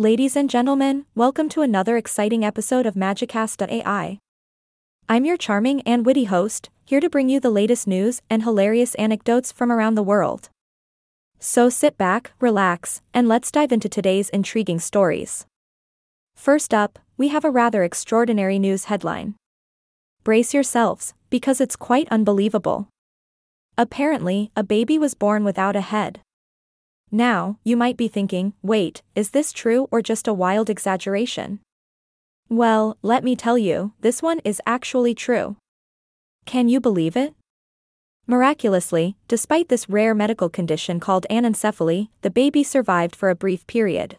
Ladies and gentlemen, welcome to another exciting episode of Magicast.ai. I'm your charming and witty host, here to bring you the latest news and hilarious anecdotes from around the world. So sit back, relax, and let's dive into today's intriguing stories. First up, we have a rather extraordinary news headline. Brace yourselves, because it's quite unbelievable. Apparently, a baby was born without a head. Now, you might be thinking, wait, is this true or just a wild exaggeration? Well, let me tell you, this one is actually true. Can you believe it? Miraculously, despite this rare medical condition called anencephaly, the baby survived for a brief period.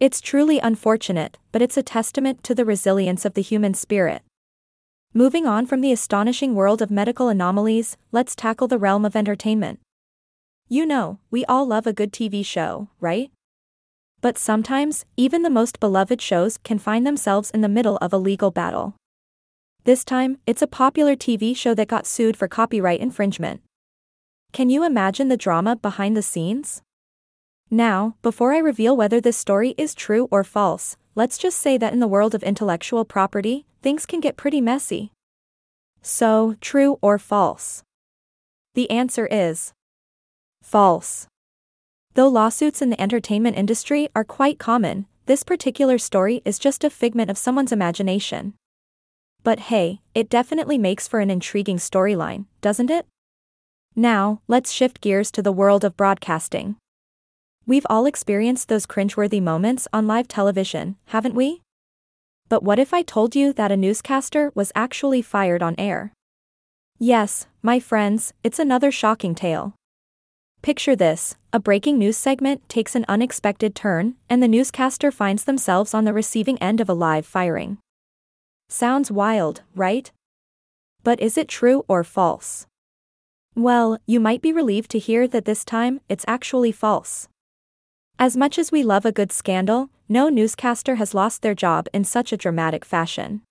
It's truly unfortunate, but it's a testament to the resilience of the human spirit. Moving on from the astonishing world of medical anomalies, let's tackle the realm of entertainment. You know, we all love a good TV show, right? But sometimes, even the most beloved shows can find themselves in the middle of a legal battle. This time, it's a popular TV show that got sued for copyright infringement. Can you imagine the drama behind the scenes? Now, before I reveal whether this story is true or false, let's just say that in the world of intellectual property, things can get pretty messy. So, true or false? The answer is False. Though lawsuits in the entertainment industry are quite common, this particular story is just a figment of someone's imagination. But hey, it definitely makes for an intriguing storyline, doesn't it? Now, let's shift gears to the world of broadcasting. We've all experienced those cringeworthy moments on live television, haven't we? But what if I told you that a newscaster was actually fired on air? Yes, my friends, it's another shocking tale. Picture this a breaking news segment takes an unexpected turn, and the newscaster finds themselves on the receiving end of a live firing. Sounds wild, right? But is it true or false? Well, you might be relieved to hear that this time, it's actually false. As much as we love a good scandal, no newscaster has lost their job in such a dramatic fashion.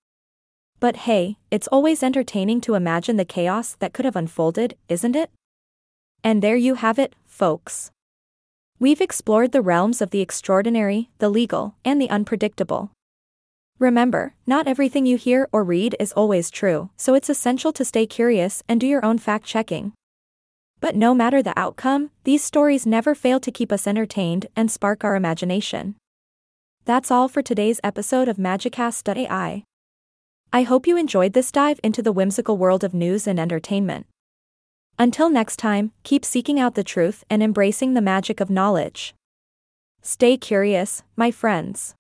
But hey, it's always entertaining to imagine the chaos that could have unfolded, isn't it? And there you have it, folks. We've explored the realms of the extraordinary, the legal, and the unpredictable. Remember, not everything you hear or read is always true, so it's essential to stay curious and do your own fact checking. But no matter the outcome, these stories never fail to keep us entertained and spark our imagination. That's all for today's episode of Magicast.ai. I hope you enjoyed this dive into the whimsical world of news and entertainment. Until next time, keep seeking out the truth and embracing the magic of knowledge. Stay curious, my friends.